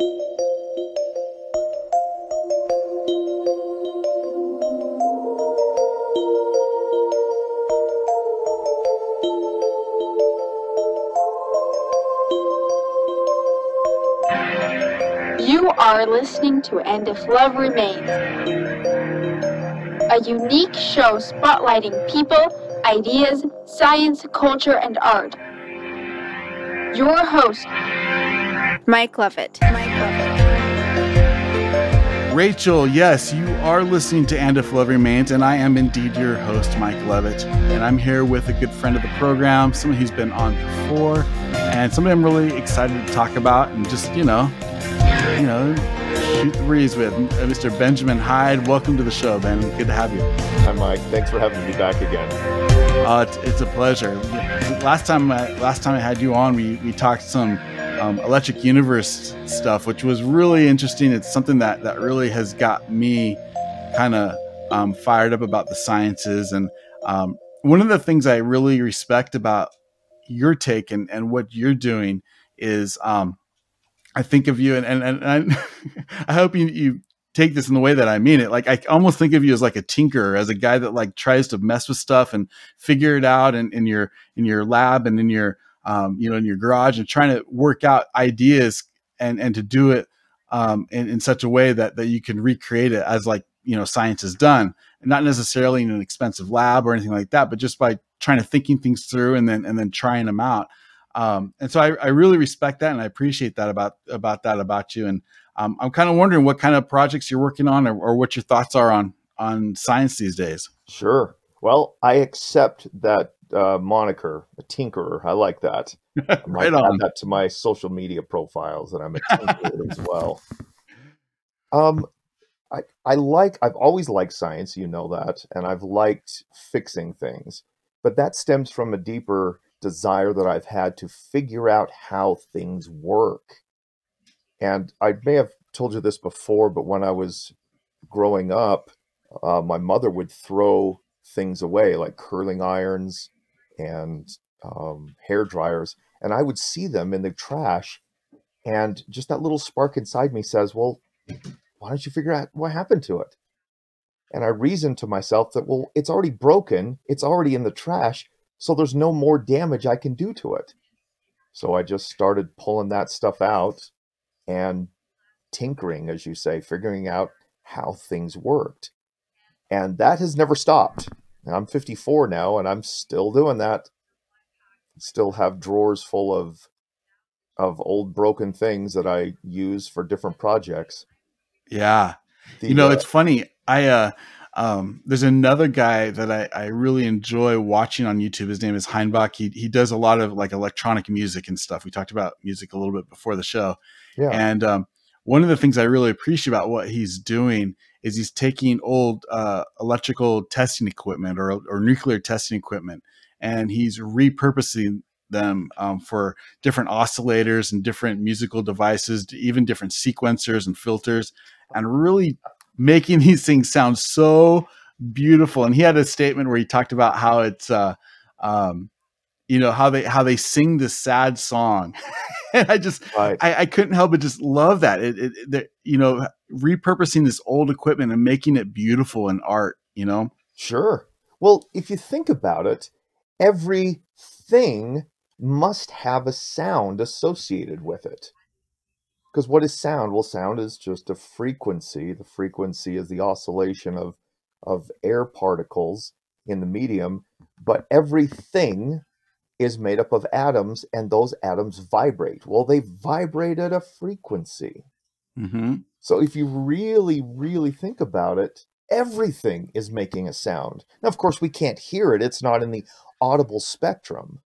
You are listening to And If Love Remains, a unique show spotlighting people, ideas, science, culture, and art. Your host, Mike Lovett. Rachel, yes, you are listening to And If Love Remains, and I am indeed your host, Mike Levitt. And I'm here with a good friend of the program, someone who's been on before, and somebody I'm really excited to talk about and just, you know, you know, shoot the breeze with uh, Mr. Benjamin Hyde. Welcome to the show, Ben. Good to have you. Hi, Mike. Thanks for having me back again. Uh, it's, it's a pleasure. Last time, I, last time I had you on, we we talked some um, Electric Universe stuff, which was really interesting. It's something that that really has got me kind of um, fired up about the sciences. And um, one of the things I really respect about your take and, and what you're doing is um, I think of you and and, and I, I hope you, you take this in the way that I mean it. Like I almost think of you as like a tinkerer, as a guy that like tries to mess with stuff and figure it out in, in your in your lab and in your um, you know in your garage and trying to work out ideas and and to do it um, in, in such a way that that you can recreate it as like you know science is done, and not necessarily in an expensive lab or anything like that, but just by trying to thinking things through and then and then trying them out. Um, and so I, I, really respect that and I appreciate that about about that about you. And um, I'm kind of wondering what kind of projects you're working on or, or, what your thoughts are on on science these days. Sure. Well, I accept that uh, moniker, a tinkerer. I like that. I right on. Add that to my social media profiles that I'm a tinkerer as well. Um, I I like. I've always liked science. You know that, and I've liked fixing things. But that stems from a deeper desire that I've had to figure out how things work. And I may have told you this before, but when I was growing up, uh, my mother would throw things away like curling irons and um, hair dryers, and I would see them in the trash. And just that little spark inside me says, Well, why don't you figure out what happened to it? And I reasoned to myself that, well, it's already broken, it's already in the trash, so there's no more damage I can do to it. So I just started pulling that stuff out and tinkering, as you say, figuring out how things worked. And that has never stopped. I'm 54 now and I'm still doing that. Still have drawers full of of old broken things that I use for different projects. Yeah. The, you know, uh, it's funny. I uh um, there's another guy that I, I really enjoy watching on YouTube. His name is Hainbach. He he does a lot of like electronic music and stuff. We talked about music a little bit before the show. Yeah. And um, one of the things I really appreciate about what he's doing is he's taking old uh, electrical testing equipment or or nuclear testing equipment and he's repurposing them um, for different oscillators and different musical devices, even different sequencers and filters, and really making these things sound so beautiful. And he had a statement where he talked about how it's, uh, um, you know, how they how they sing this sad song, and I just right. I, I, couldn't help but just love that. It, it, it, you know, repurposing this old equipment and making it beautiful in art. You know, sure. Well, if you think about it, everything must have a sound associated with it. Because what is sound? Well, sound is just a frequency. The frequency is the oscillation of, of air particles in the medium, but everything is made up of atoms, and those atoms vibrate. Well, they vibrate at a frequency. Mm-hmm. So if you really, really think about it, everything is making a sound. Now, of course, we can't hear it, it's not in the audible spectrum.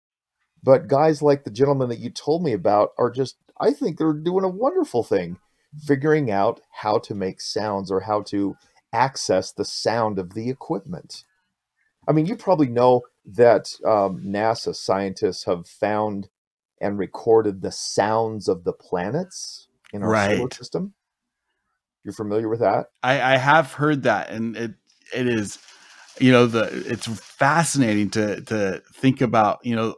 But guys like the gentleman that you told me about are just I think they're doing a wonderful thing figuring out how to make sounds or how to access the sound of the equipment. I mean, you probably know that um, NASA scientists have found and recorded the sounds of the planets in our right. solar system. You're familiar with that? I, I have heard that, and it it is, you know, the it's fascinating to to think about, you know,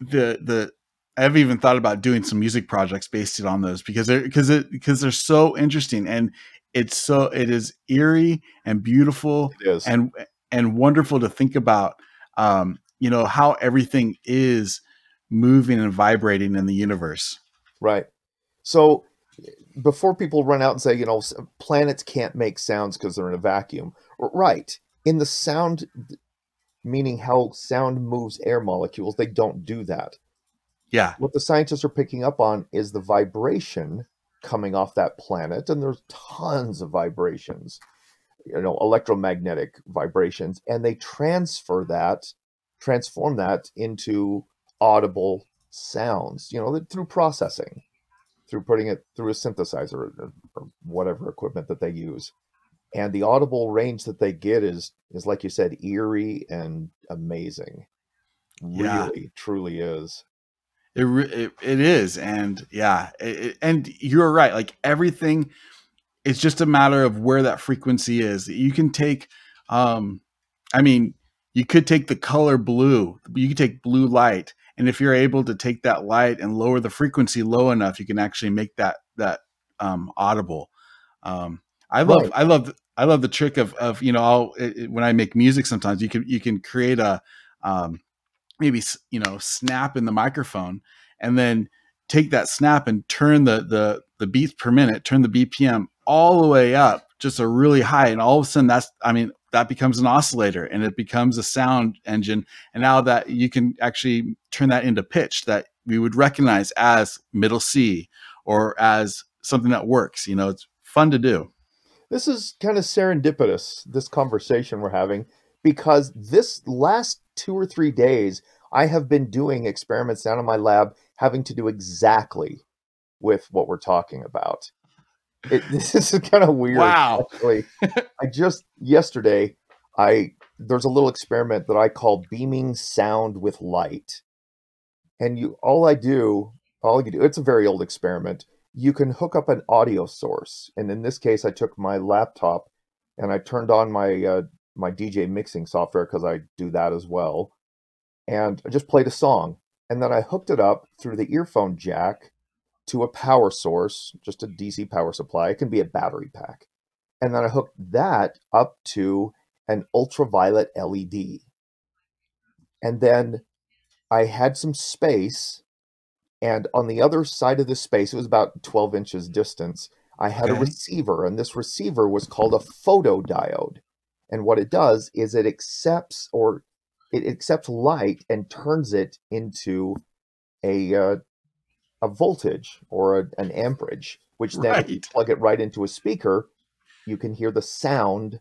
the the I've even thought about doing some music projects based on those because they're because it because they're so interesting and it's so it is eerie and beautiful It is. and and wonderful to think about um you know how everything is moving and vibrating in the universe Right. So before people run out and say, you know, planets can't make sounds because they're in a vacuum. Right. In the sound, meaning how sound moves air molecules, they don't do that. yeah What the scientists are picking up on is the vibration coming off that planet, and there's tons of vibrations, you know, electromagnetic vibrations, and they transfer that, transform that into audible sounds, you know, through processing, through putting it through a synthesizer or, or whatever equipment that they use. And the audible range that they get is is like you said, eerie and amazing. Yeah. Really, truly is. It, it it is, and yeah, it, it- and you're right. Like everything, it's just a matter of where that frequency is. You can take, um, I mean, you could take the color blue. You could take blue light, and if you're able to take that light and lower the frequency low enough, you can actually make that that um, audible. Um, I love, Right. I love, I love the trick of of you know, I'll, it, when I make music, sometimes you can you can create a um, maybe you know snap in the microphone and then take that snap and turn the the the beats per minute turn the bpm all the way up just a really high and all of a sudden that's i mean that becomes an oscillator and it becomes a sound engine and now that you can actually turn that into pitch that we would recognize as middle c or as something that works you know it's fun to do This is kind of serendipitous, this conversation we're having, because this last two or three days, I have been doing experiments down in my lab having to do exactly with what we're talking about. It, this is kind of weird. Wow. Actually, I just yesterday, I there's a little experiment that I call beaming sound with light, and you all I do, all you do, it's a very old experiment. You can hook up an audio source. And in this case i took my laptop and i turned on my uh, my dj mixing software because i do that as well. And i just played a song. And then i hooked it up through the earphone jack to a power source just a dc power supply it can be a battery pack. And then i hooked that up to an ultraviolet led and then i had some space and on the other side of the space, it was about 12 inches distance, I had a receiver, and this receiver was called a photodiode. And what it does is it accepts or it accepts light and turns it into a uh, a voltage or a, an amperage, which then if you plug it right into a speaker, you can hear the sound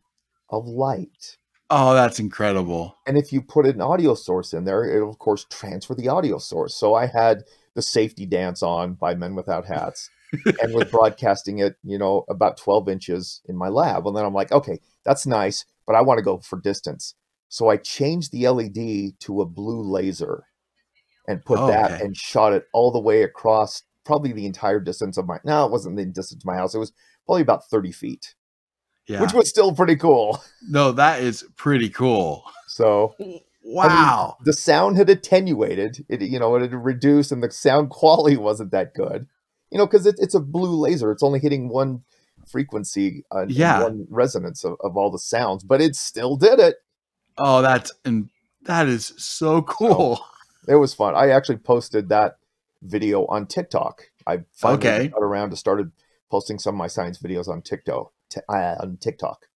of light. oh that's incredible And if you put an audio source in there, it'll of course transfer the audio source. So I had the safety dance on by Men Without Hats and was broadcasting it, you know, about 12 inches in my lab. And then I'm like, okay, that's nice, but I want to go for distance. So I changed the LED to a blue laser and put Oh, that okay. and shot it all the way across probably the entire distance of my no, it wasn't the distance of my house. It was probably about 30 feet, yeah which was still pretty cool. no that is pretty cool So wow the sound had attenuated it you know it had reduced and the sound quality wasn't that good you know because it, it's a blue laser it's only hitting one frequency uh, and Yeah. one resonance of, of all the sounds but it still did it Oh, that's and that is so cool. It was fun i actually posted that video on tiktok i finally Okay. got around to started posting some of my science videos on tiktok t- uh, on tiktok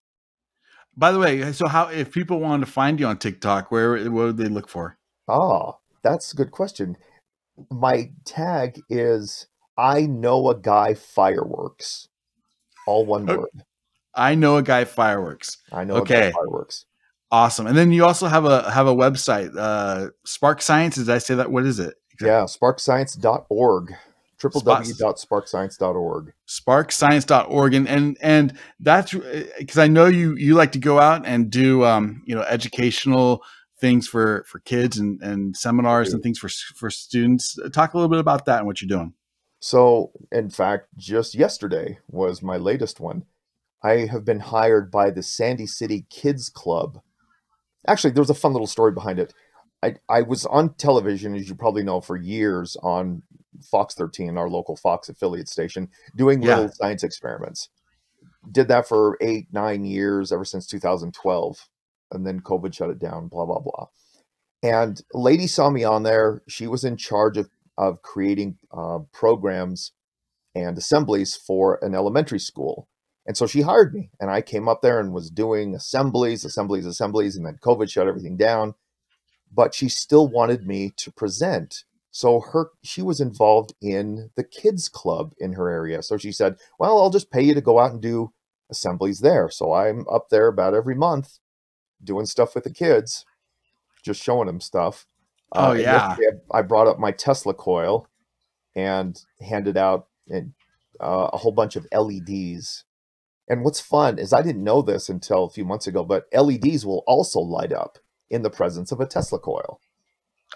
By the way, so how if people wanted to find you on TikTok, where what would they look for? Ah, that's a good question. My tag is I know a guy fireworks. All one word. I know a guy fireworks. I know a Okay. guy fireworks. Awesome. And then you also have a have a website, uh Spark Science. Did I say that? What is it? Yeah, sparkscience.org. Www.sparkscience.org. sparkscience.org and and and that's because i know you you like to go out and do um you know educational things for for kids and and seminars and things for for students talk a little bit about that and what you're doing So, in fact, just yesterday was my latest one. I have been hired by the Sandy City Kids Club. Actually, there was a fun little story behind it. I, I was on television, as you probably know, for years on Fox 13, our local Fox affiliate station, doing Yeah. little science experiments. Did that for eight, nine years, ever since 2012. And then COVID shut it down, blah, blah, blah. And a lady saw me on there. She was in charge of, of creating uh, programs and assemblies for an elementary school. And so she hired me, and I came up there and was doing assemblies, assemblies, assemblies, and then COVID shut everything down. But she still wanted me to present. So her she was involved in the kids club in her area. So she said, "Well, I'll just pay you to go out and do assemblies there." So I'm up there about every month doing stuff with the kids, just showing them stuff. Oh, and yeah. I I brought up my Tesla coil and handed out and uh, a whole bunch of LEDs. And what's fun is I didn't know this until a few months ago, but LEDs will also light up in the presence of a Tesla coil.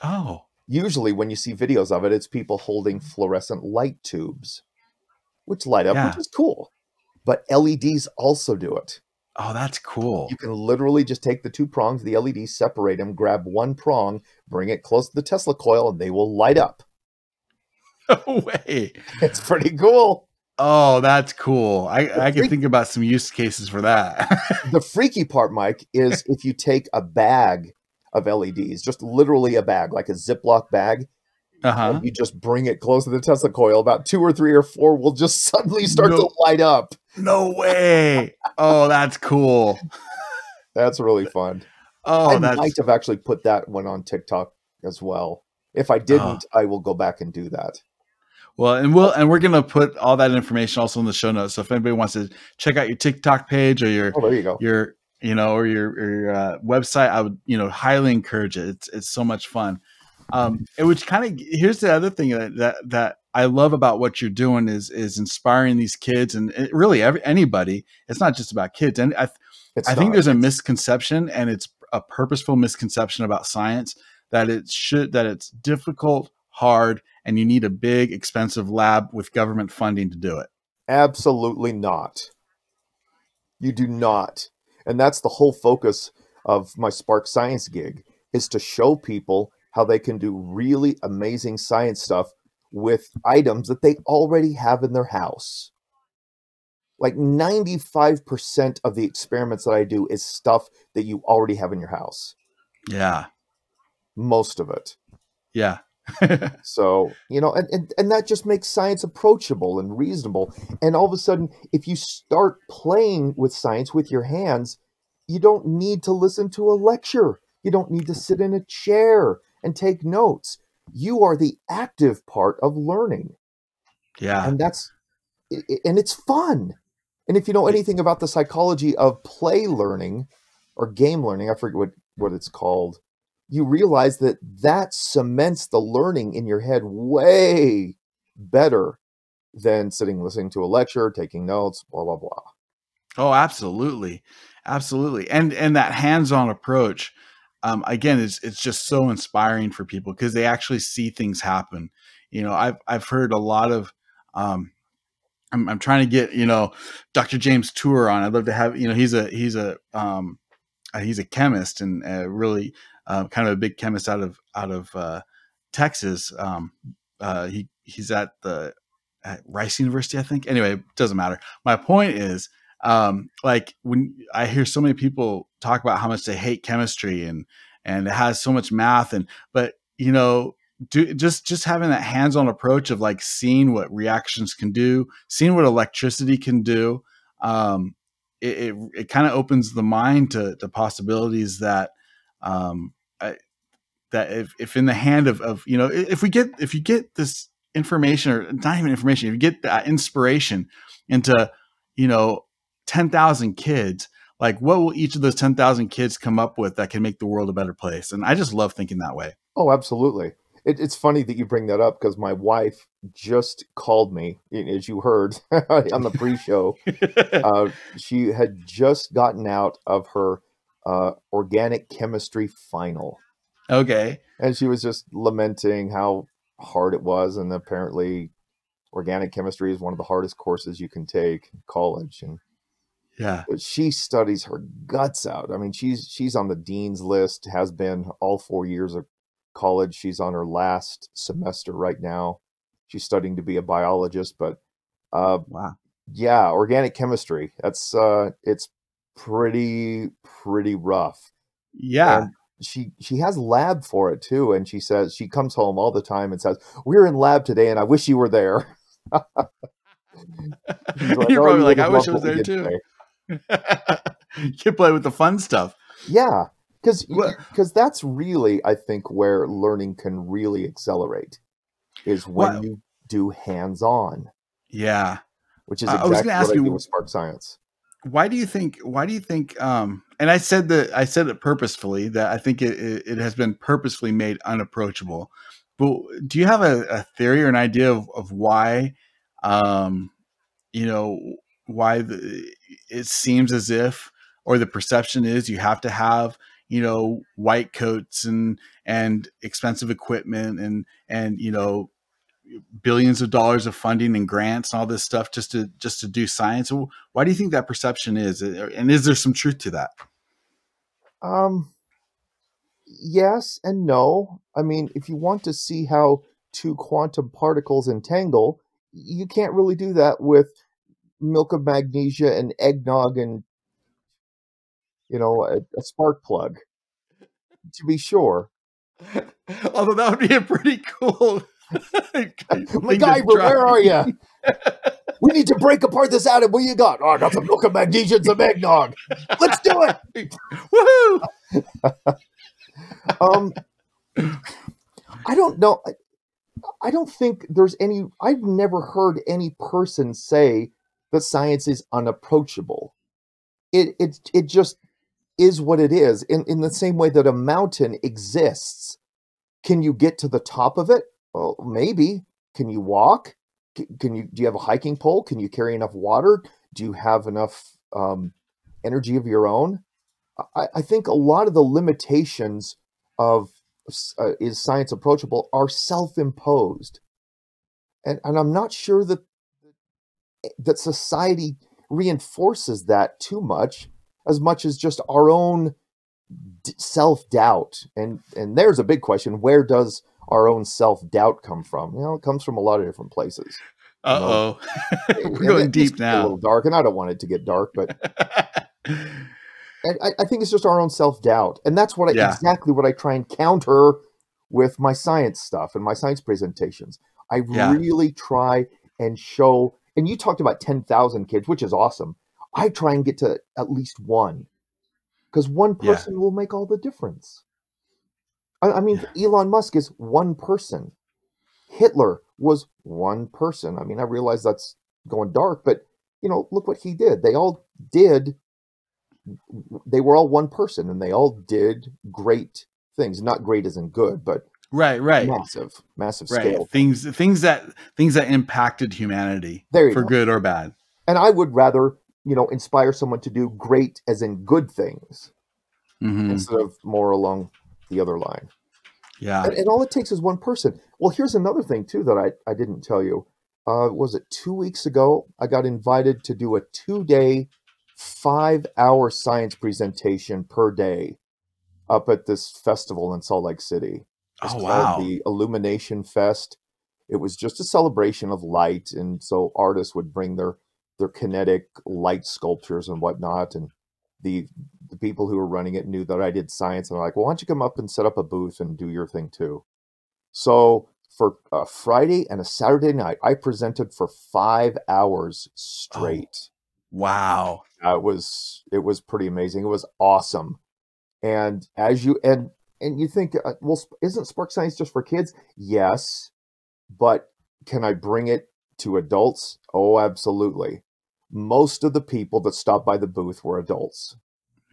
Oh, Usually, when you see videos of it, it's people holding fluorescent light tubes, which light up, Yeah. which is cool. But LEDs also do it. oh, that's cool. You can literally just take the two prongs, the LEDs, separate them, grab one prong, bring it close to the Tesla coil, and they will light up. No way. It's pretty cool. Oh, that's cool. I, The I can think about some use cases for that. the freaky part, Mike, is if you take a bag of LEDs, just literally a bag, like a Ziploc bag, uh huh. and you just bring it close to the Tesla coil, about two or three or four will just suddenly start No. to light up. No way. Oh, that's cool. That's really fun. Oh, I that's might have actually put that one on TikTok as well. If I didn't, I will go back and do that. Well, and we'll and we're gonna put all that information also in the show notes. So if anybody wants to check out your TikTok page or your Oh, there you go. your you know or your or your uh, website, I would you know highly encourage it. It's it's so much fun. Um, and which kind of here's the other thing that, that that I love about what you're doing is is inspiring these kids and it, really every, anybody. It's not just about kids, and I It's I think not. there's a misconception, and it's a purposeful misconception about science that it should that it's difficult, hard, and you need a big, expensive lab with government funding to do it. Absolutely not. You do not. And that's the whole focus of my Spark Science gig is to show people how they can do really amazing science stuff with items that they already have in their house. Like 95% of the experiments that I do is stuff that you already have in your house. Yeah, Most of it. yeah, So, you know, and, and, and that just makes science approachable and reasonable. And all of a sudden, if you start playing with science with your hands, you don't need to listen to a lecture. You don't need to sit in a chair and take notes. You are the active part of learning. yeah. And that's, and it's fun. And if you know anything about the psychology of play learning or game learning, I forget what, what it's called, you realize that that cements the learning in your head way better than sitting listening to a lecture, taking notes, blah, blah, blah. Oh, absolutely, absolutely, and and that hands-on approach, um, again, is it's just so inspiring for people because they actually see things happen. You know, I've I've heard a lot of. Um, I'm, I'm trying to get you know Dr. James Tour on. I'd love to have you know he's a he's a um, uh, he's a chemist and uh, really uh, kind of a big chemist out of out of uh, Texas. Um, uh, he he's at the at Rice University, I think. Anyway, it doesn't matter. My point is, um, like when I hear so many people talk about how much they hate chemistry and and it has so much math and but you know do just just having that hands-on approach of like seeing what reactions can do seeing what electricity can do um it it, it kind of opens the mind to, to possibilities that um I, that if, if in the hand of, of you know if we get if you get this information or not even information if you get that inspiration into you know 10,000 kids like what will each of those 10,000 kids come up with that can make the world a better place and i just love thinking that way Oh, absolutely. It, it's funny that you bring that up because my wife just called me, as you heard on the pre show. uh, she had just gotten out of her uh, organic chemistry final. okay And she was just lamenting how hard it was. And apparently, organic chemistry is one of the hardest courses you can take in college. And yeah but she studies her guts out. I mean, she's she's on the dean's list, has been all four years of college. She's on her last semester right now. She's studying to be a biologist, but uh, Wow. yeah, organic chemistry. That's uh, it's pretty pretty rough. Yeah. And she she has lab for it too, and she says she comes home all the time and says, "We're in lab today, and I wish you were there." She's You're "Oh, probably you like, I wish I was there too. you can play with the fun stuff. Yeah, because because that's really I think where learning can really accelerate is when you do hands on, Yeah. which is I- I exactly was gonna ask what I you- do with Spark Science. Why do you think? Why do you think? Um, and I said that I said it purposefully that I think it, it, it has been purposefully made unapproachable. But do you have a, a theory or an idea of, of why? Um, you know why the, it seems as if, or the perception is, you have to have you know white coats and and expensive equipment and and you know billions of dollars of funding and grants and all this stuff just to just to do science why do you think that perception is and is there some truth to that Um, yes and no. I mean, if you want to see how two quantum particles entangle, you can't really do that with milk of magnesia and eggnog and you know a, a spark plug. To be sure, although that would be a pretty cool MacGyver, where are you? we need to break apart this atom. What you got? Oh, I got some milk of magnesia and some eggnog. Let's do it. Woohoo! Um, I don't know. I, I don't think there's any. I've never heard any person say that science is unapproachable. It it it just is what it is. In in the same way that a mountain exists, can you get to the top of it? Well, maybe. Can you walk? Can you? Do you have a hiking pole? Can you carry enough water? Do you have enough um, energy of your own? I, I think a lot of the limitations of uh, is science approachable are self-imposed, and and I'm not sure that that society reinforces that too much, as much as just our own d- self-doubt. And and there's a big question: where does our own self-doubt come from? You know, it comes from a lot of different places. uh-oh And we're going deep A little dark, and I don't want it to get dark, but I, I think it's just our own self doubt, and that's what I, Yeah. exactly what I try and counter with my science stuff and my science presentations. I Yeah. really try and show. And you talked about ten thousand kids, which is awesome. I try and get to at least one, because one Yeah. person will make all the difference. I, I mean, Elon Musk is one person. Hitler was one person. I mean, I realize that's going dark, but you know, look what he did. They all did they were all one person and they all did great things. Not great as in good, but right right massive, massive right scale. things things that things that impacted humanity There for go. good or bad And I would rather, you know, inspire someone to do great as in good things Mhm. instead of more along the other line. yeah And, and all it takes is one person. Well, here's another thing too that I, I didn't tell you. Uh, was it two weeks ago? I got invited to do a two day, five hour science presentation per day up at this festival in Salt Lake City. It's oh wow the Illumination Fest. It was just a celebration of light, and so artists would bring their their kinetic light sculptures and whatnot. And the the people who were running it knew that I did science, and they're like, "Well, why don't you come up and set up a booth and do your thing too?" So for a Friday and a Saturday night, I presented for five hours straight. wow Uh, it was it was pretty amazing. It was awesome. And as you and and you think, uh, well, isn't Spark Science just for kids? Yes, but can I bring it to adults? Oh, absolutely. Most of the people that stopped by the booth were adults.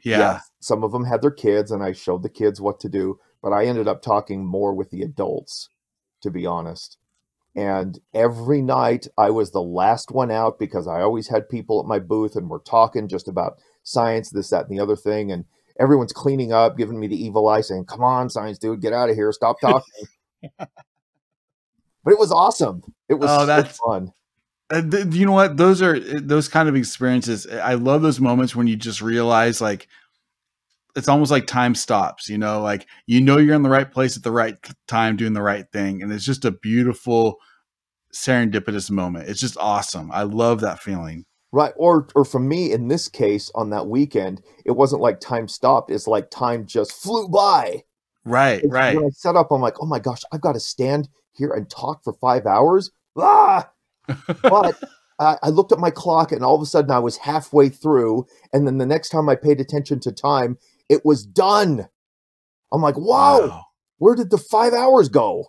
yeah some of them had their kids, and I showed the kids what to do. But I ended up talking more with the adults, to be honest. And every night I was the last one out because I always had people at my booth and we're talking just about science, this, that, and the other thing. And everyone's cleaning up, giving me the evil eye, saying, Come on, science dude, get out of here, stop talking. but it was awesome. It was Oh, so that's- fun. Uh, you know what those are those kind of experiences i love those moments when you just realize like it's almost like time stops, you know, like you know you're in the right place at the right time doing the right thing. And it's just a beautiful serendipitous moment. It's just awesome. I love that feeling. Right. Or or for me in this case on that weekend, it wasn't like time stopped. It's like time just flew by. Right, It's- right. When I set up, I'm like, oh my gosh, I've got to stand here and talk for five hours. Ah! But I I looked at my clock and all of a sudden I was halfway through. And then the next time I paid attention to time, it was done. I'm like, wow, Wow. where did the five hours go?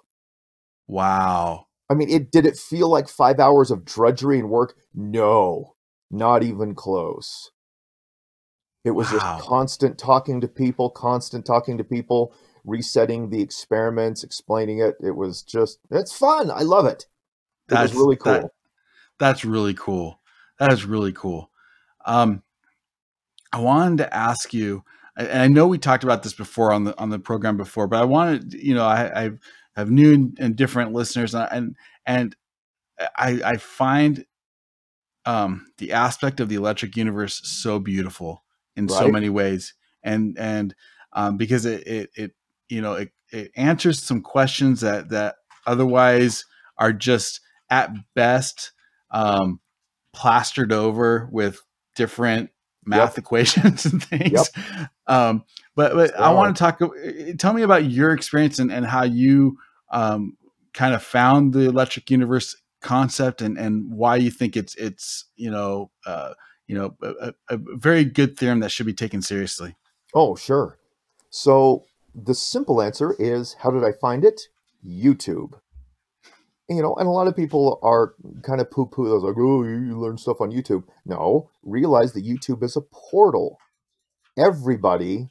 Wow. I mean, it did it feel like five hours of drudgery and work? No, not even close. It was Wow. just constant talking to people, constant talking to people, resetting the experiments, explaining it. It was just, it's fun. I love it. That's really cool. that- that's really cool. That is really cool. Um, I wanted to ask you, and I know we talked about this before on the on the program before, but I wanted, you know, I, I have new and, different listeners, and and, and I, I find um, the aspect of the electric universe so beautiful in so many ways, and and um, because it, it it you know it, it answers some questions that that otherwise are just at best um, plastered over with different math equations and things. Um, but but I want to talk. uh, Tell me about your experience and, and how you um, kind of found the electric universe concept and, and why you think it's it's you know uh, you know a a very good theorem that should be taken seriously. Oh, sure. So the simple answer is how did I find it? YouTube. You know, and a lot of people are kind of poo poo those like, oh, you learn stuff on YouTube. No, realize that YouTube is a portal. Everybody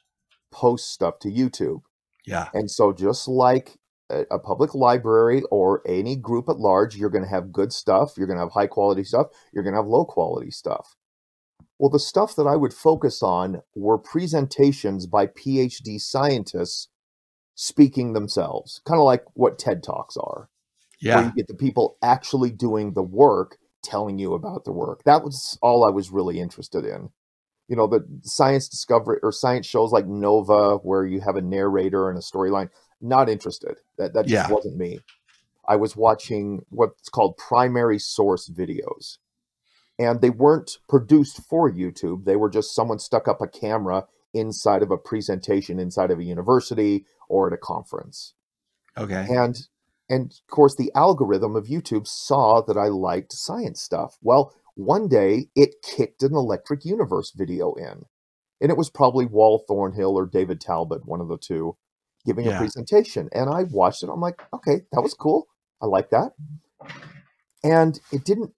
posts stuff to YouTube. Yeah, And so, just like a, a public library or any group at large, you're going to have good stuff, you're going to have high quality stuff, you're going to have low quality stuff. Well, the stuff that I would focus on were presentations by PhD scientists speaking themselves, kind of like what TED Talks are, where yeah, you get the people actually doing the work telling you about the work. That was all I was really interested in. You know, the science discovery or science shows like Nova, where you have a narrator and a storyline. Not interested. That that just Yeah. wasn't me. I was watching what's called primary source videos. And they weren't produced for YouTube. They were just someone stuck up a camera inside of a presentation inside of a university or at a conference okay, and and of course the algorithm of youtube saw that i liked science stuff. Well one day it kicked an electric universe video in and it was probably Wal Thornhill or david talbot one of the two giving a presentation. And i watched it. I'm like okay that was cool. I like that. And it didn't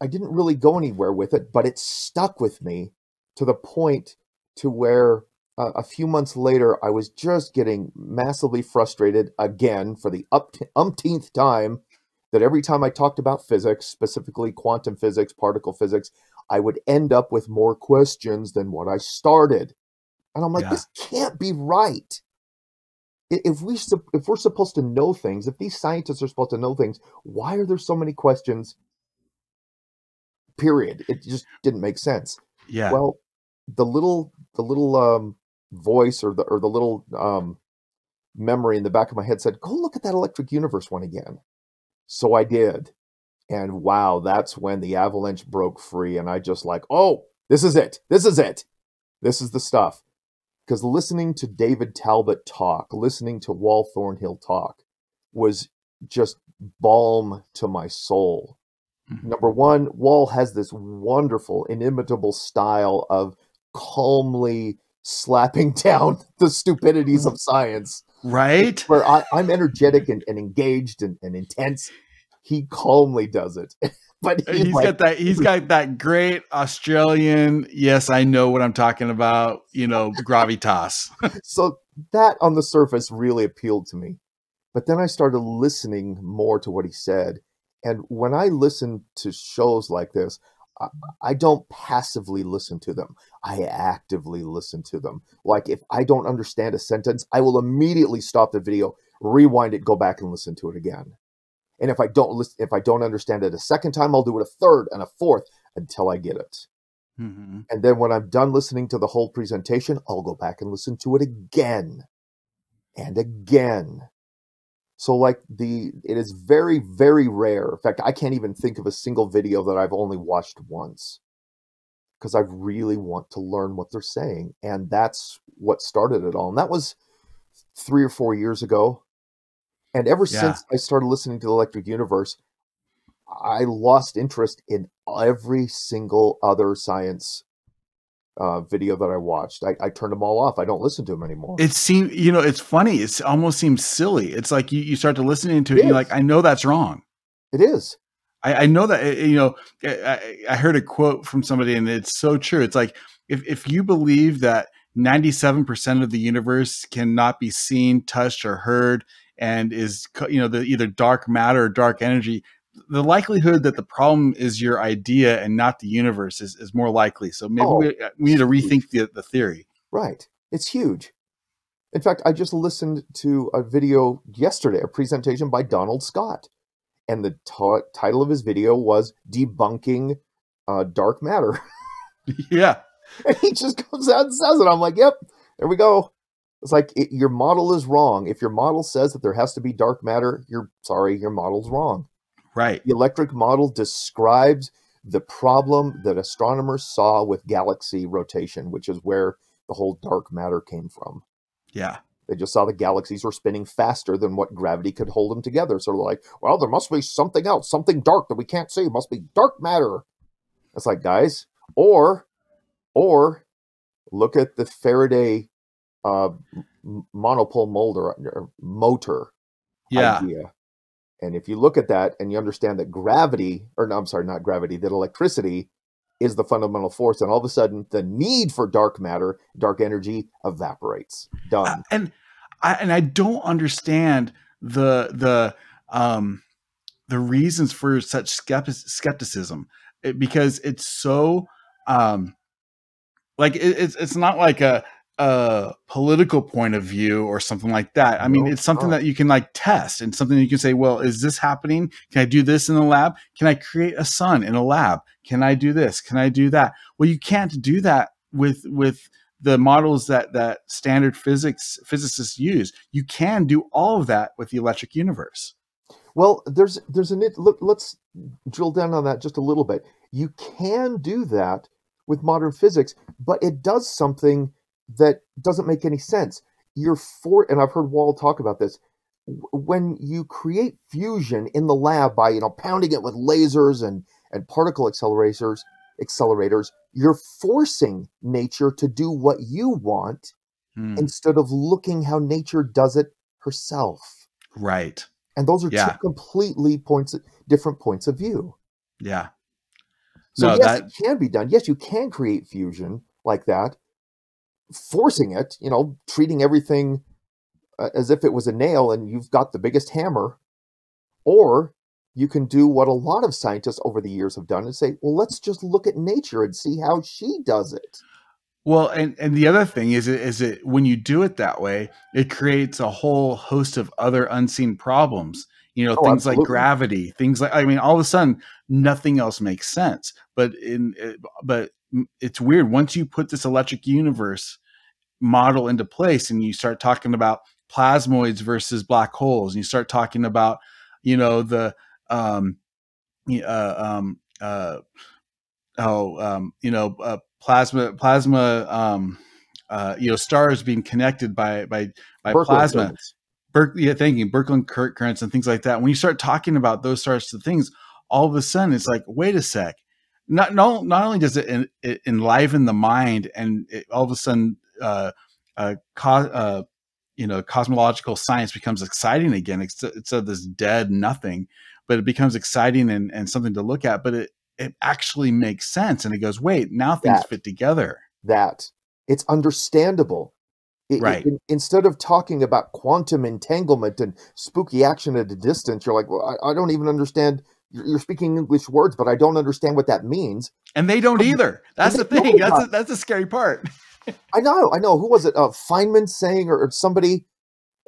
i didn't really go anywhere with it but it stuck with me to the point to where uh, a few months later, I was just getting massively frustrated again for the up umpteenth time. That every time I talked about physics, specifically quantum physics, particle physics, I would end up with more questions than what I started. And I'm like, Yeah. this can't be right. If we if we're supposed to know things, if these scientists are supposed to know things, why are there so many questions? Period. It just didn't make sense. yeah, Well, the little the little um, voice or the or the little um, memory in the back of my head said, "Go look at that Electric Universe one again." So I did, and wow, that's when the avalanche broke free, and I just like, "Oh, this is it! This is it! This is the stuff." Because listening to David Talbot talk, listening to Wal Thornhill talk, was just balm to my soul Mhm. number one, Wal has this wonderful, inimitable style of calmly slapping down the stupidities of science. right. Where I, I'm energetic and, and engaged and, and intense, he calmly does it. but uh, he's, He's like, got that. He's got that great Australian. Yes, I know what I'm talking about. You know, gravitas. so that on the surface really appealed to me. But then I started listening more to what he said. And when I listen to shows like this, I, I don't passively listen to them. I actively listen to them. Like if I don't understand a sentence, I will immediately stop the video, rewind it, go back and listen to it again. And if I don't listen, if I don't understand it a second time, I'll do it a third and a fourth until I get it. Mhm. And then when I'm done listening to the whole presentation, I'll go back and listen to it again and again. So like the it is very very rare. In fact, I can't even think of a single video that I've only watched once because I really want to learn what they're saying and that's what started it all. And that was 3 or 4 years ago. And ever Yeah. since I started listening to the Electric Universe, I lost interest in every single other science uh, video that I watched. I, I turned them all off. I don't listen to them anymore. It seems, you know, it's funny. It almost seems silly. It's like you, you start to listening to it, It and you're like, I know that's wrong. it is. I, I know that, eh, eh you know, I, I I heard a quote from somebody, and it's so true. It's like, if, if you believe that 97% of the universe cannot be seen, touched, or heard, and is, you know, the either dark matter or dark energy, the likelihood that the problem is your idea and not the universe is, is more likely. So maybe Oh, we, uh, we need to rethink the, the theory. Right. It's huge. In fact, I just listened to a video yesterday, a presentation by Donald Scott. And the t- title of his video was Debunking uh, Dark Matter. yeah. And he just comes out and says it. I'm like, yep, there we go. It's like it, your model is wrong. If your model says that there has to be dark matter, you're sorry, your model's wrong. Right. The electric model describes the problem that astronomers saw with galaxy rotation, which is where the whole dark matter came from. Yeah. They just saw the galaxies were spinning faster than what gravity could hold them together. So they're like, well, there must be something else, something dark that we can't see. It must be dark matter. It's like, guys, or, or look at the Faraday uh, monopole molder or motor Yeah. idea. And if you look at that and you understand that gravity, or no, I'm sorry, not gravity, that electricity is the fundamental force, and all of a sudden the need for dark matter, dark energy evaporates. Done. I- and I and I don't understand the the um the reasons for such skeptic, skepticism It- because it's so um like it, it's it's not like a a political point of view or something like that. I mean, No, it's something not. that you can like test and something you can say, well, is this happening? Can I do this in the lab? Can I create a sun in a lab? Can I do this? Can I do that? Well, you can't do that with with the models that that standard physics physicists use. You can do all of that with the electric universe. Well, there's there's an it- look. Let's drill down on that just a little bit. You can do that with modern physics, but it does something that doesn't make any sense. You're for, and I've heard Wal talk about this. When you create fusion in the lab by you know pounding it with lasers and and particle accelerators, accelerators, you're forcing nature to do what you want Hmm, instead of looking how nature does it herself. right. And those are Yeah. two completely points, different points of view. Yeah. So No, yes, that- it can be done. Yes, you can create fusion like that, forcing it. You know, treating everything uh, as if it was a nail, and you've got the biggest hammer. Or you can do what a lot of scientists over the years have done and say, "Well, let's just look at nature and see how she does it." Well, and and the other thing is, it is it when you do it that way, it creates a whole host of other unseen problems. You know, Oh, things like gravity, things like I mean, all of a sudden, nothing else makes sense. But in but it's weird once you put this electric universe model into place, and you start talking about plasmoids versus black holes, and you start talking about you know the um, uh, um, uh, oh, um, you know, uh, plasma, plasma, um, uh, you know, stars being connected by by by Birkeland plasma. currents. Birkeland, yeah, thank you, Birkeland cur- currents and things like that. When you start talking about those sorts of things, all of a sudden it's like, wait a sec. Not no, not only does it, it enliven the mind, and it, all of a sudden, uh, uh, co- uh, you know, cosmological science becomes exciting again. It's, of this dead nothing, but it becomes exciting and, and something to look at. But it it actually makes sense, and it goes, wait, now things That. fit together. that it's understandable. It- it- Right. in- instead of talking about quantum entanglement and spooky action at a distance, you're like, well, I, I don't even understand. You're, speaking English words, but I don't understand what that means. And they don't either. That's the thing. That's the, that's the scary part. I know, I know. Who was it? Uh, Feynman saying, or, or somebody?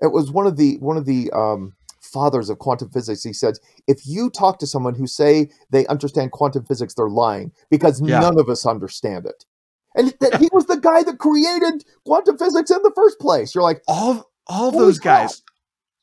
It was one of the one of the um, fathers of quantum physics. He said, if you talk to someone who say they understand quantum physics, they're lying because Yeah. none of us understand it. And that he was the guy that created quantum physics in the first place. You're like, all all those crap. guys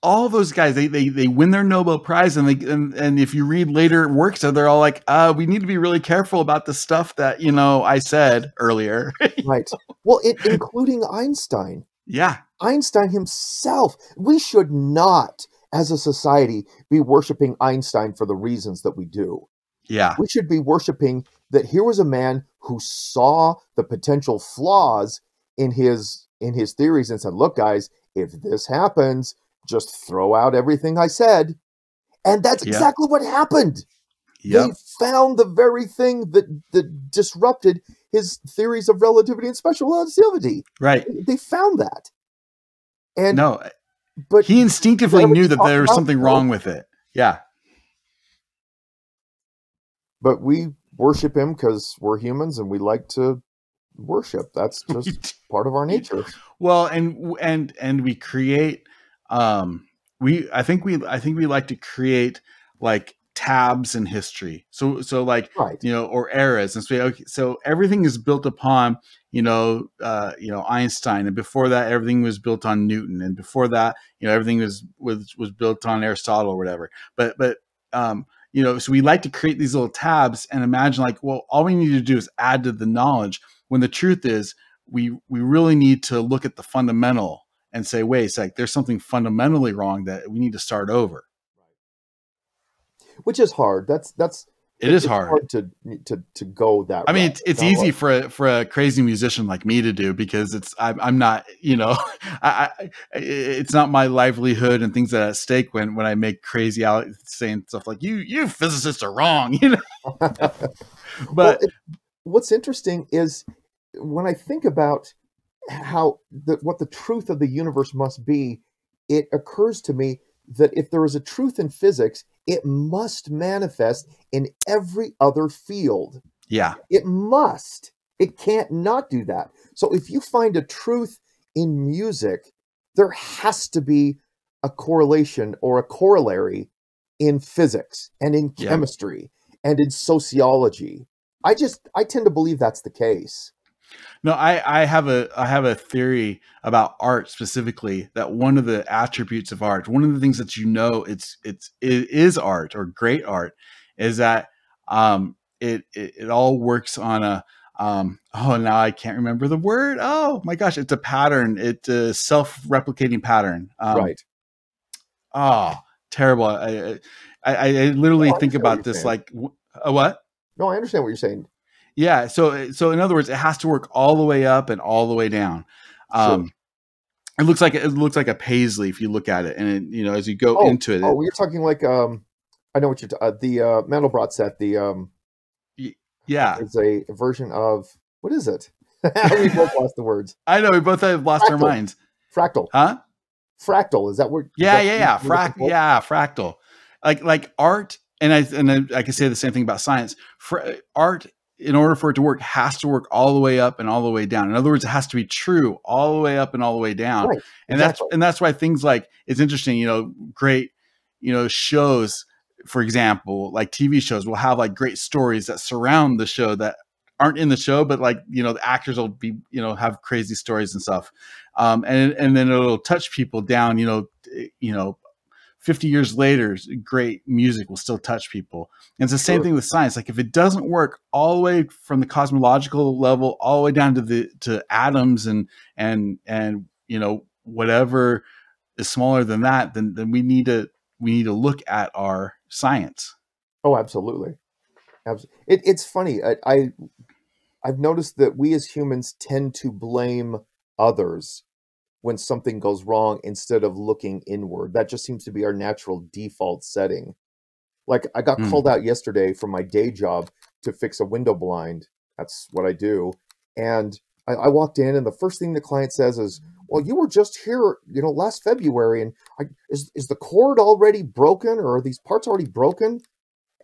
all those guys they, they they win their nobel prize and they and, and if you read later works they're all like uh we need to be really careful about the stuff that you know i said earlier right. Well, it, including Einstein. yeah Einstein himself. We should not, as a society, be worshiping Einstein for the reasons that we do. yeah We should be worshiping that here was a man who saw the potential flaws in his in his theories and said, "Look, guys, if this happens, just throw out everything I said." And that's Yeah. exactly what happened. yep They found the very thing that that disrupted his theories of relativity and special relativity. right They found that. And no but he instinctively knew that there was something wrong with it yeah but we worship him because we're humans and we like to worship. That's just part of our nature. well and and and we create um we i think we i think we like to create like tabs in history so so like Right. you know or eras and so okay, so everything is built upon you know uh you know einstein and before that everything was built on newton and before that you know everything was was was built on aristotle or whatever but but um you know so we like to create these little tabs and imagine like well all we need to do is add to the knowledge when the truth is we we really need to look at the fundamental and say wait it's like there's something fundamentally wrong that we need to start over Which is hard. That's that's it is it's hard to to to go that I mean, route. it's, it's easy like- for a, for a crazy musician like me to do because it's I'm, I'm not you know I, I it's not my livelihood and things that are at stake when when I make crazy out saying stuff like you you physicists are wrong you know Well, but it- what's interesting is when I think about how the, what the truth of the universe must be, it occurs to me that if there is a truth in physics, it must manifest in every other field. yeah It must. It can't not do that. So if you find a truth in music, there has to be a correlation or a corollary in physics and in Yeah. chemistry and in sociology. I just I tend to believe that's the case. No, I, I have a I have a theory about art specifically that one of the attributes of art, one of the things that you know it's it's it is art or great art, is that um it it, it all works on a um oh now I can't remember the word oh my gosh it's a pattern it's a self replicating pattern um, right. oh terrible I I, I, literally think about this saying. like a what No, I understand what you're saying. Yeah. So so in other words, it has to work all the way up and all the way down. Um, It looks like it looks like a paisley if you look at it, and it, you know as you go Oh, into it, Oh, you're talking like um I know what you're t- uh, the uh Mandelbrot set, the um yeah. is a version of what is it? we both lost the words. I know we both have lost our minds, Fractal. huh? Fractal. Is that word? Yeah, yeah, yeah. Frac, yeah, fractal. Like like art, and I and I, I can say the same thing about science. Fra- art, in order for it to work, has to work all the way up and all the way down. In other words, it has to be true all the way up and all the way down. Right, and exactly. that's and that's why things like it's interesting. You know, great, you know, shows, for example, like TV shows will have like great stories that surround the show that aren't in the show, but like you know, the actors will be you know have crazy stories and stuff, um, and and then it'll touch people down. You know, you know. 50 years later, great music will still touch people. And it's the same Sure. thing with science. Like if it doesn't work all the way from the cosmological level, all the way down to the to atoms and and and you know whatever is smaller than that, then then we need to we need to look at our science. Oh, absolutely. Absolutely. It, it's funny. I, I I've noticed that we as humans tend to blame others when something goes wrong instead of looking inward. That just seems to be our natural default setting. Like I got Hmm. called out yesterday from my day job to fix a window blind. That's what I do. And I, I walked in, and the first thing the client says is, "Well, you were just here, you know, last February, and I, is is the cord already broken, or are these parts already broken?"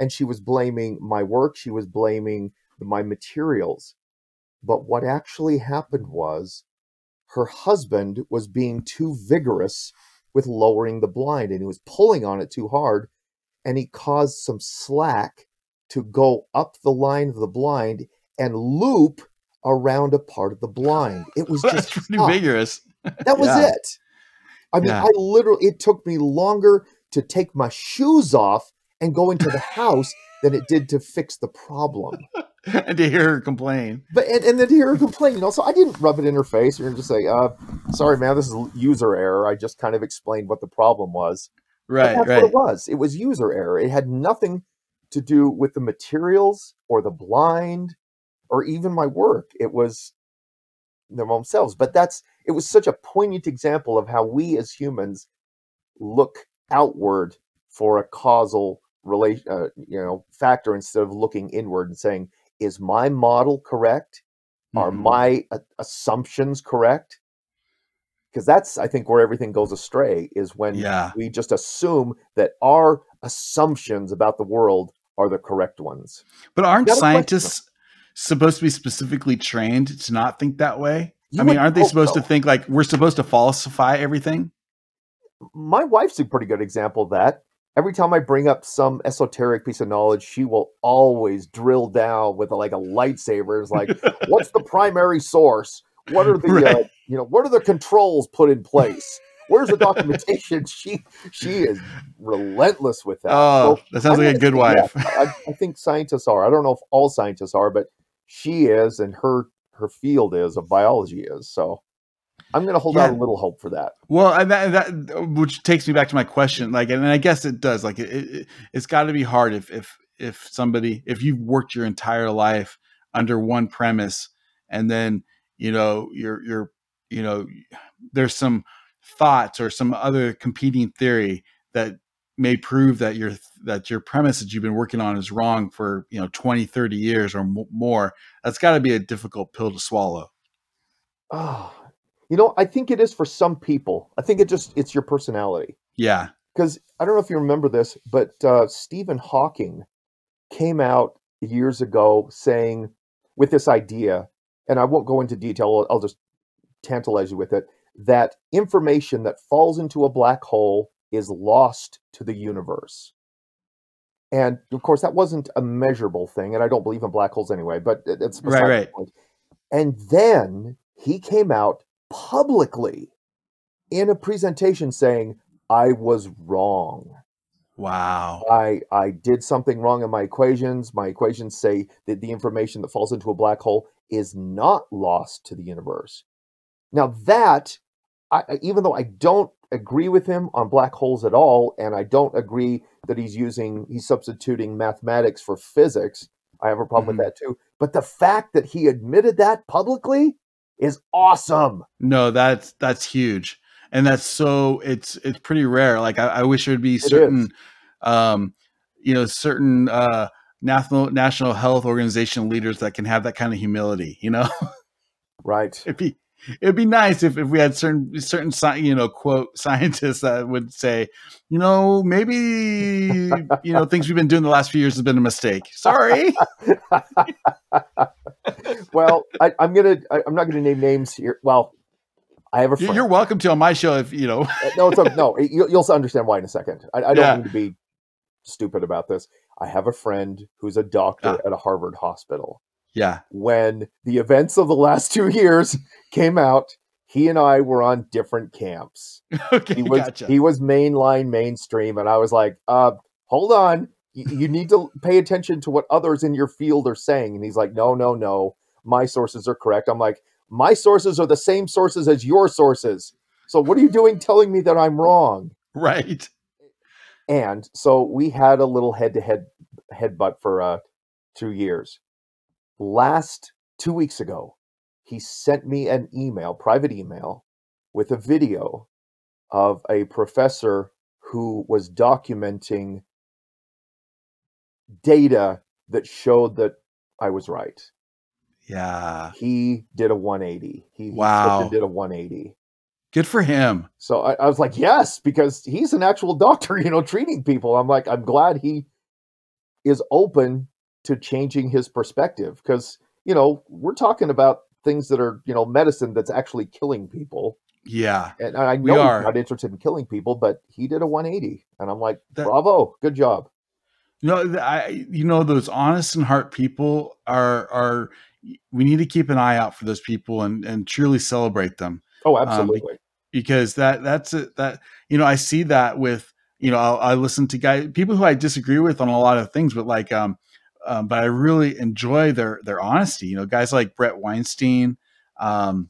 And she was blaming my work. She was blaming my materials. But what actually happened was her husband was being too vigorous with lowering the blind and he was pulling on it too hard and he caused some slack to go up the line of the blind and loop around a part of the blind. It was That's just pretty tough. vigorous. That was Yeah. it. I mean, Yeah. I literally, it took me longer to take my shoes off and go into the house than it did to fix the problem. and to hear her complain. But, and, and then to hear her complain, you know, so I didn't rub it in her face or just say, uh, sorry, man, this is user error. I just kind of explained what the problem was. But Right, that's right. what it was. It was user error. It had nothing to do with the materials or the blind or even my work. It was them themselves. But that's it was such a poignant example of how we as humans look outward for a causal relation, uh, you know, factor instead of looking inward and saying, "Is my model correct? Are Mhm. my uh, assumptions correct?" Because that's, I think, where everything goes astray is when Yeah. we just assume that our assumptions about the world are the correct ones. But aren't gotta question scientists supposed to be specifically trained to not think that way? You I mean, aren't they supposed so. to think like we're supposed to falsify everything? My wife's a pretty good example of that. Every time I bring up some esoteric piece of knowledge, she will always drill down with a, like a lightsaber. It's like, what's the primary source? What are the uh, you know what are the controls put in place? Where's the documentation? she she is relentless with that. Oh, So that sounds I'm like a good wife. I, I think scientists are. I don't know if all scientists are, but she is, and her her field is of biology is. So I'm going to hold out a little hope for that. Well, and that, that which takes me back to my question. Like, and I guess it does. Like, it, it it's got to be hard if if if somebody if you've worked your entire life under one premise, and then you know you're you're you know there's some thoughts or some other competing theory that may prove that your that your premise that you've been working on is wrong for you know 20 30 years or mo- more that's got to be a difficult pill to swallow Oh, you know, I think it is for some people. I think it just it's your personality. yeah Because I don't know if you remember this, but uh, Stephen Hawking came out years ago saying with this idea, and I won't go into detail. I'll, I'll just tantalize you with it. That information that falls into a black hole is lost to the universe. And of course, that wasn't a measurable thing, and I don't believe in black holes anyway. But it's Right, right. And then he came out publicly in a presentation saying, "I was wrong. wow I I did something wrong in my equations. My equations say that the information that falls into a black hole is not lost to the universe." Now that, I, even though I don't agree with him on black holes at all, and I don't agree that he's using he's substituting mathematics for physics, I have a problem Mhm. with that too. But the fact that he admitted that publicly is awesome. No, that's that's huge, and that's so it's it's pretty rare. Like I, I wish there'd be certain, um, you know, certain uh, national national health organization leaders that can have that kind of humility. You know, Right. it'd be it'd be nice if, if we had certain certain you know quote scientists that would say, you know, maybe you know things we've been doing the last few years has been a mistake. Sorry. well, I, I'm gonna. I, I'm not gonna name names here. Well, I have a friend. You're welcome to on my show if you know. Uh, no, it's a, no. You, you'll understand why in a second. I, I don't Yeah. mean to be stupid about this. I have a friend who's a doctor Ah. at a Harvard hospital. Yeah. When the events of the last two years came out, he and I were on different camps. Okay. He was gotcha. he was mainline, mainstream, and I was like, uh, hold on. You, you need to pay attention to what others in your field are saying. And he's like, no, no, no. My sources are correct. I'm like, my sources are the same sources as your sources. So what are you doing telling me that I'm wrong? right. And so we had a little head to head headbutt for uh, two years. Last two weeks ago, he sent me an email, private email, with a video of a professor who was documenting data that showed that I was right. Yeah. He did a 180. He, Wow. did a 180. Good for him. So I, I was like, yes, because he's an actual doctor, you know, treating people. I'm like, I'm glad he is open to changing his perspective because, you know, we're talking about things that are, you know, medicine that's actually killing people. Yeah, and I know are. he's not interested in killing people, but he did a 180, and I'm like, That- bravo, good job. No, th- I you know those honest and heart people are are we need to keep an eye out for those people and and truly celebrate them Oh, Um, absolutely. because that that's it that you know I see that with you know I'll, I listen to guys people who I disagree with on a lot of things but like um, um but I really enjoy their their honesty you know guys like Bret Weinstein um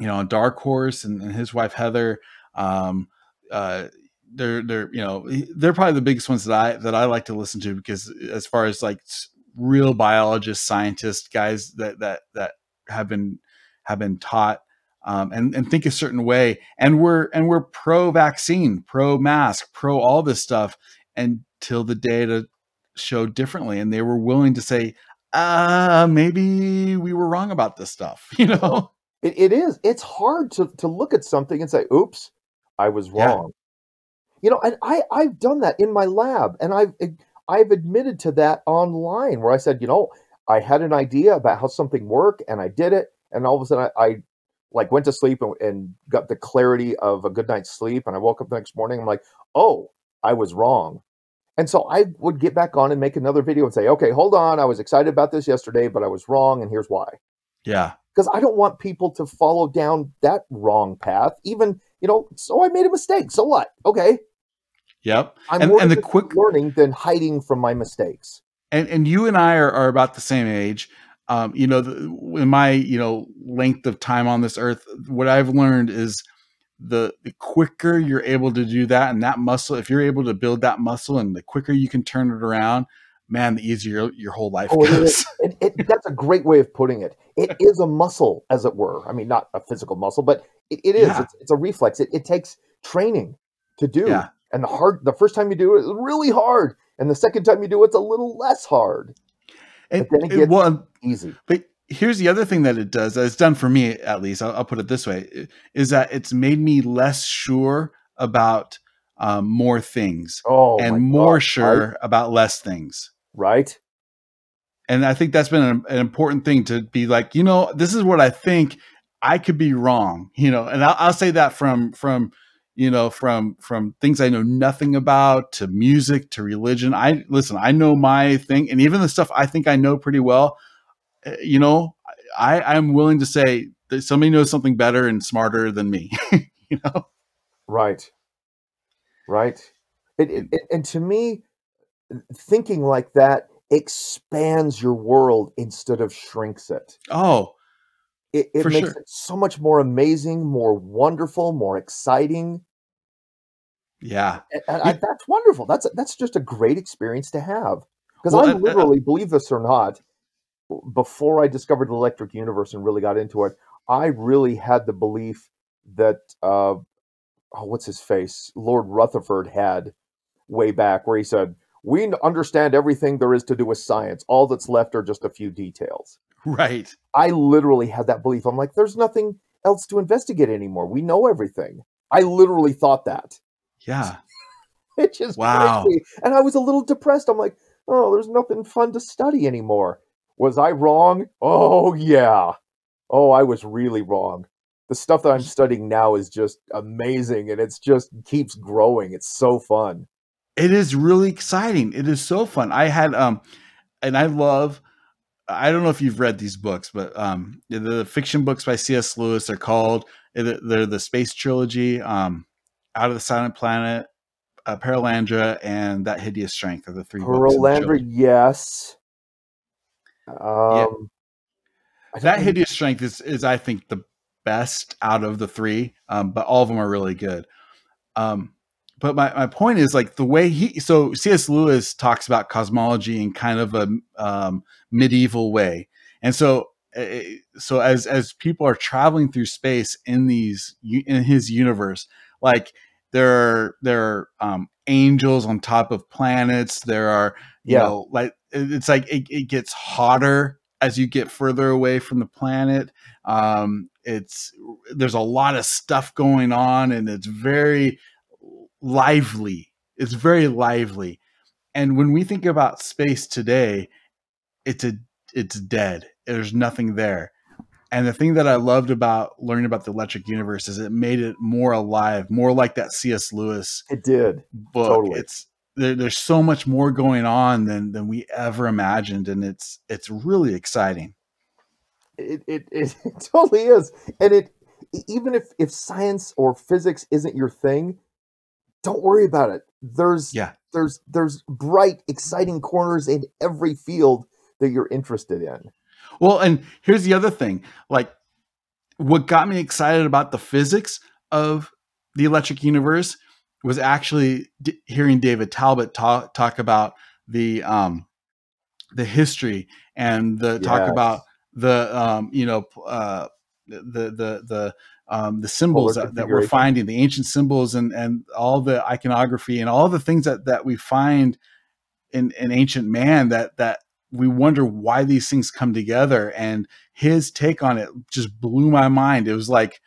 you know Dark Horse and, and his wife Heather um uh they're they're you know they're probably the biggest ones that I that I like to listen to because as far as like real biologists, scientists, guys that that that have been have been taught um, and and think a certain way, and we're and we're pro vaccine, pro mask, pro all this stuff until the data showed differently, and they were willing to say, uh, maybe we were wrong about this stuff, you know. It, it is. It's hard to, to look at something and say, oops, I was Yeah. wrong. You know, and I, I've done that in my lab, and I've I've admitted to that online where I said, you know, I had an idea about how something worked and I did it, and all of a sudden I, I like went to sleep and, and got the clarity of a good night's sleep, and I woke up the next morning, I'm like, oh, I was wrong. And so I would get back on and make another video and say, okay, hold on, I was excited about this yesterday, but I was wrong, and here's why Yeah, because I don't want people to follow down that wrong path. Even you know, so I made a mistake. So what? Okay, yep. I'm And- more and the quick- learning than hiding from my mistakes. and and you and I are, are about the same age. Um, you know, the, in my you know length of time on this earth, what I've learned is the the quicker you're able to do that, and that muscle, if you're able to build that muscle, and the quicker you can turn it around, man, the easier your, whole life Oh, goes. is. It, it, that's a great way of putting it. It is a muscle, as it were. I mean, not a physical muscle, but it, it is. Yeah. It's, it's a reflex. It, it takes training to do. Yeah. And the hard, the first time you do it, it's really hard, and the second time you do it, it's a little less hard, And, then it gets- well, easy. But here's the other thing that it does, that it's done for me at least, I'll, I'll put it this way, is that it's made me less sure about um, more things Oh, and more God, sure right? about less things. right? And I think that's been an, an important thing to be like, you know, this is what I think. I could be wrong, you know, and I'll, I'll say that from from you know from from things I know nothing about to music to religion. I listen, I know my thing, and even the stuff I think I know pretty well. Uh, You know, I I'm willing to say that somebody knows something better and smarter than me. you know, Right. Right. It, it, it- and to me, thinking like that expands your world instead of shrinks it. oh It, it makes sure. it so much more amazing, more wonderful, more exciting. yeah, And, and I, that's wonderful. That's that's just a great experience to have. Because Well, I and- literally, believe this or not, before I discovered the electric universe and really got into it, I really had the belief that uh, oh, what's his face, Lord Rutherford had way back, where he said, "We understand everything there is to do with science. All that's left are just a few details." right. I literally had that belief. I'm like, "There's nothing else to investigate anymore. We know everything." I literally thought that. Yeah, just Wow. crazy. And I was a little depressed. I'm like, oh, there's nothing fun to study anymore. Was I wrong? Oh, yeah. Oh, I was really wrong. The stuff that I'm studying now is just amazing and it's just keeps growing. It's so fun. it is really exciting. It is so fun. I had um, and I love. I don't know if you've read these books, but um, the fiction books by C.S. Lewis are called. They're the space trilogy. Um, Out of the Silent Planet, uh, Perelandra, and That Hideous Strength are the three books. Perelandra, yes. Um, don't That Hideous Strength is is I think the best out of the three, um, but all of them are really good. Um, but my, my point is like the way he so C.S. Lewis talks about cosmology in kind of a um, medieval way, and so uh, so as as people are traveling through space in these in his universe, like there are there are um, angels on top of planets. There are you Yeah. know like it's like it, it gets hotter as you get further away from the planet. Um, it's there's a lot of stuff going on, and it's very lively. It's very lively. And when we think about space today, it's a it's dead. There's nothing there. And the thing that I loved about learning about the electric universe is it made it more alive, more like that C.S. Lewis. It did book. Totally. It's there, there's so much more going on than than we ever imagined, and it's it's really exciting. It it, it, it totally is, and it even if if science or physics isn't your thing, don't worry about it. There's yeah there's there's bright, exciting corners in every field that you're interested in. Well, and here's the other thing. Like what got me excited about the physics of the electric universe was actually d- hearing David Talbot talk talk about the um the history and the talk about the um you know uh the the the um the symbols that, that we're finding the ancient symbols and and all the iconography and all the things that that we find in in ancient man that that we wonder why these things come together. And his take on it just blew my mind. It was like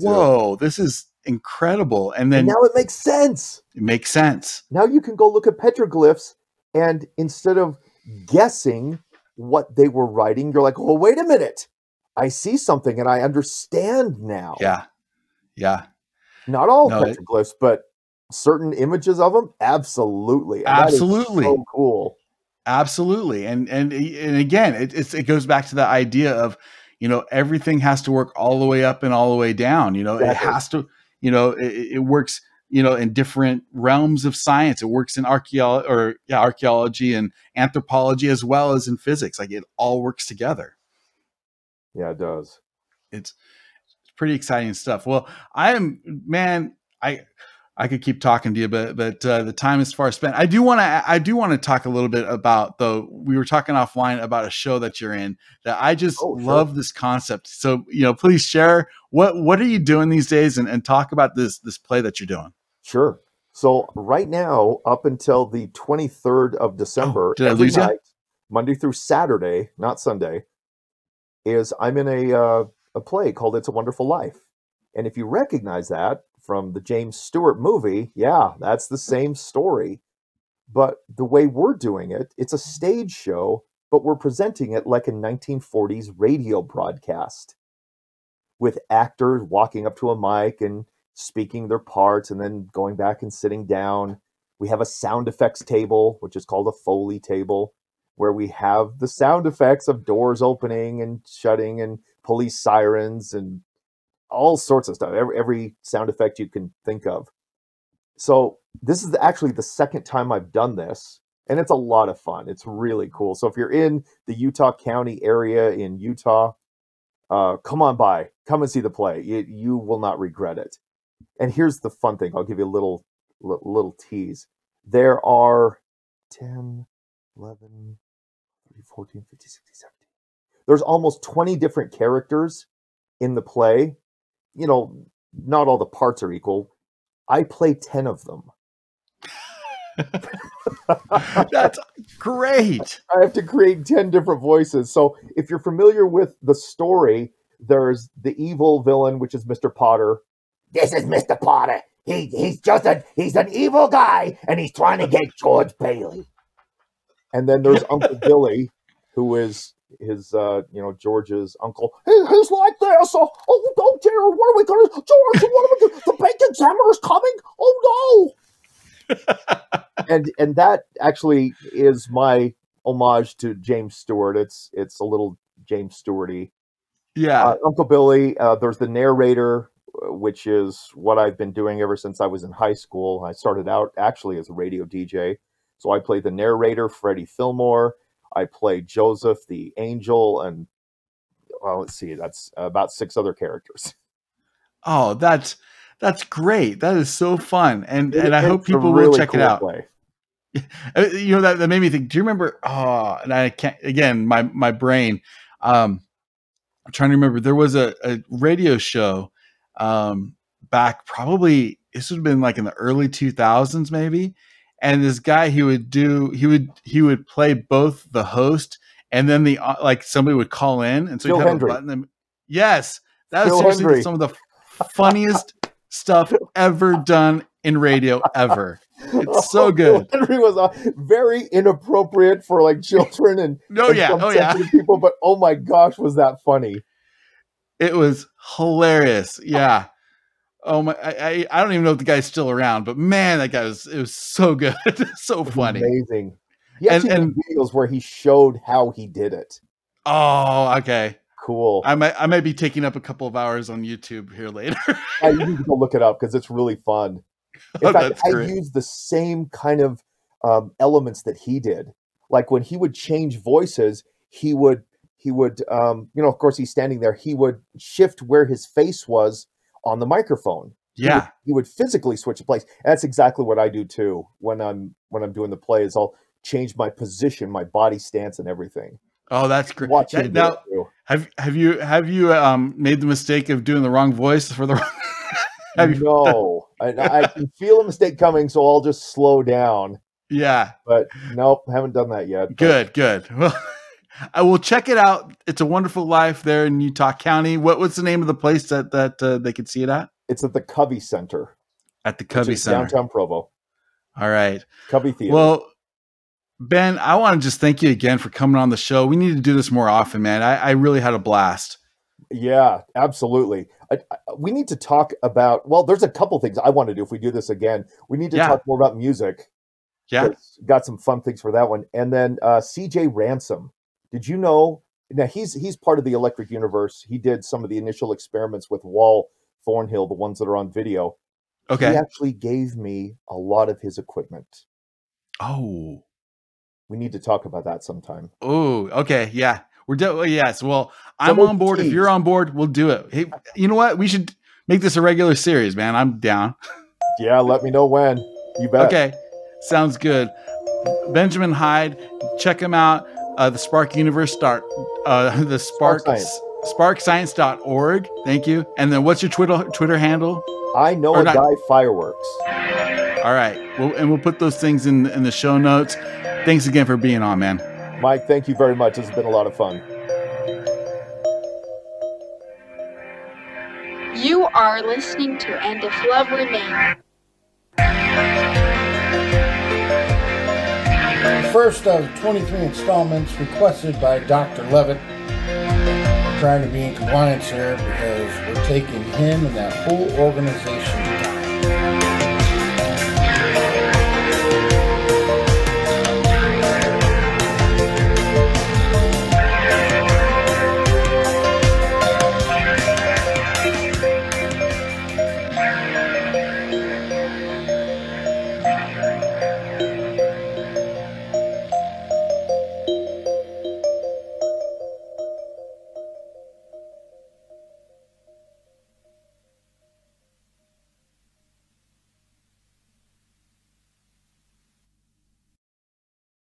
whoa this is incredible and And then now it makes sense. it makes sense Now you can go look at petroglyphs, and instead of guessing what they were writing, you're like, oh, wait a minute. I see something and I understand now. yeah yeah Not all No, it- petroglyphs, but certain images of them, absolutely. And Absolutely. so cool. absolutely and and and again it it's, it goes back to the idea of you know everything has to work all the way up and all the way down you know it has to you know it, it works you know in different realms of science it works in archaeology or yeah archaeology and anthropology as well as in physics like it all works together Yeah, it does. it's it's pretty exciting stuff. Well, I am man, I I could keep talking to you, but but uh, the time is far spent. I do want to I do want to talk a little bit about though. We were talking offline about a show that you're in that I just Oh, sure. love this concept. So you know, please share what what are you doing these days, and, and talk about this this play that you're doing. Sure. So right now, up until the 23rd of December, Oh, did I every lose ya? night, Monday through Saturday, not Sunday, is I'm in a uh, a play called "It's a Wonderful Life," and if you recognize that from the James Stewart movie, yeah, that's the same story. But the way we're doing it, it's a stage show, but we're presenting it like a 1940s radio broadcast with actors walking up to a mic and speaking their parts and then going back and sitting down. We have a sound effects table, which is called a Foley table, where we have the sound effects of doors opening and shutting and police sirens and all sorts of stuff. Every, every sound effect you can think of. So this is actually the second time I've done this, and it's a lot of fun. It's really cool. So if you're in the Utah County area in Utah, uh, come on by, come and see the play. You, you will not regret it. And here's the fun thing. I'll give you a little li- little tease. There are 10, 11, 14, 15, 16, 17. There's almost 20 different characters in the play. You know, not all the parts are equal. I play 10 of them. That's great. I have to create 10 different voices. So if you're familiar with the story, there's the evil villain, which is Mr. Potter. This is Mr. Potter. He he's just a he's an evil guy and he's trying to get George Bailey. And then there's Uncle Billy, who is his, uh, you know, George's uncle. He, he's like this. Oh, oh, oh dear. What are we going to George, what are we to The bank examiner is coming. Oh, no. and and that actually is my homage to James Stewart. It's it's a little James Stewarty. Yeah. uh, Uncle Billy. Uh, there's the narrator, uh, which is what I've been doing ever since I was in high school. I started out actually as a radio DJ, so I played the narrator, Freddie Fillmore. I play Joseph the angel, and well, let's see, that's about six other characters. oh, that's that's great. That is so fun, and It- and I hope people will check cool it out. play. Uh, you know that, that made me think do you remember oh and i can't again my my brain um i'm trying to remember there was a, a radio show um back probably this would have been like in the early 2000s maybe and this guy he would do he would he would play both the host and then the uh, like somebody would call in and so Phil he'd have Hendrie. a button and, yes that was seriously some of the funniest stuff ever done in radio ever it's so Oh, good Henry was uh, very inappropriate for like children and, no, and yeah, oh yeah. people, but oh my gosh, was that funny? It was hilarious. Yeah. Oh my! I, I, don't even know if the guy's still around, but man, that guy was it was so good, so funny. Amazing. He And- and, videos where he showed how he did it. Oh, okay. Cool. I might I might be taking up a couple of hours on YouTube here later. Yeah, you need to go look it up because it's really fun. In Oh, fact, I used the same kind of um, elements that he did. Like when he would change voices, he would he would um, you know, of course, he's standing there. He would shift where his face was on the microphone. Yeah. he would physically switch a place. And that's exactly what I do too when I'm when I'm doing the plays. I'll change my position, my body stance, and everything. Oh, that's great. Watch That- now, too. have have you have you um made the mistake of doing the wrong voice for the? wrong- have you? No, I, I can feel a mistake coming, so I'll just slow down. Yeah. But nope, haven't done that yet. but- Good. Good. Well, I will check it out. It's a Wonderful Life there in Utah County. What what's the name of the place that that uh, they could see it at? It's at the Covey Center, At the Covey Center. downtown Provo. All right. Covey Theater. Well, Ben, I want to just thank you again for coming on the show. We need to do this more often, man. I, I really had a blast. yeah, absolutely. I, I, we need to talk about. Well, there's a couple things I want to do if we do this again. We need to Yeah. talk more about music. Yeah. Got some fun things for that one. And then uh, C.J. Ransom. Did you know? Now he's he's part of the Electric Universe. He did some of the initial experiments with Wal Thornhill, the ones that are on video. Okay. He actually gave me a lot of his equipment. Oh. We need to talk about that sometime. Oh. Okay. Yeah. We're de- oh, yes. Well, I'm Double on board. If you're on board, we'll do it. Hey, you know what? We should make this a regular series, man. I'm down. Yeah, let me know when. You bet. Okay. Sounds good. Benjamin Hyde, check him out. Uh, the Spark Universe start uh, the Spark Spark Science. sparkscience.org. Thank you. And then what's your Twitter Twitter handle? I know Or a not- guy fireworks. All right. Well, and we'll put those things in in the show notes. Thanks again for being on, man. Mike, thank you very much. This has been a lot of fun. You are listening to And If Love Remains. First of 23 installments requested by Dr. Levitt. We're trying to be in compliance here because we're taking him and that whole organization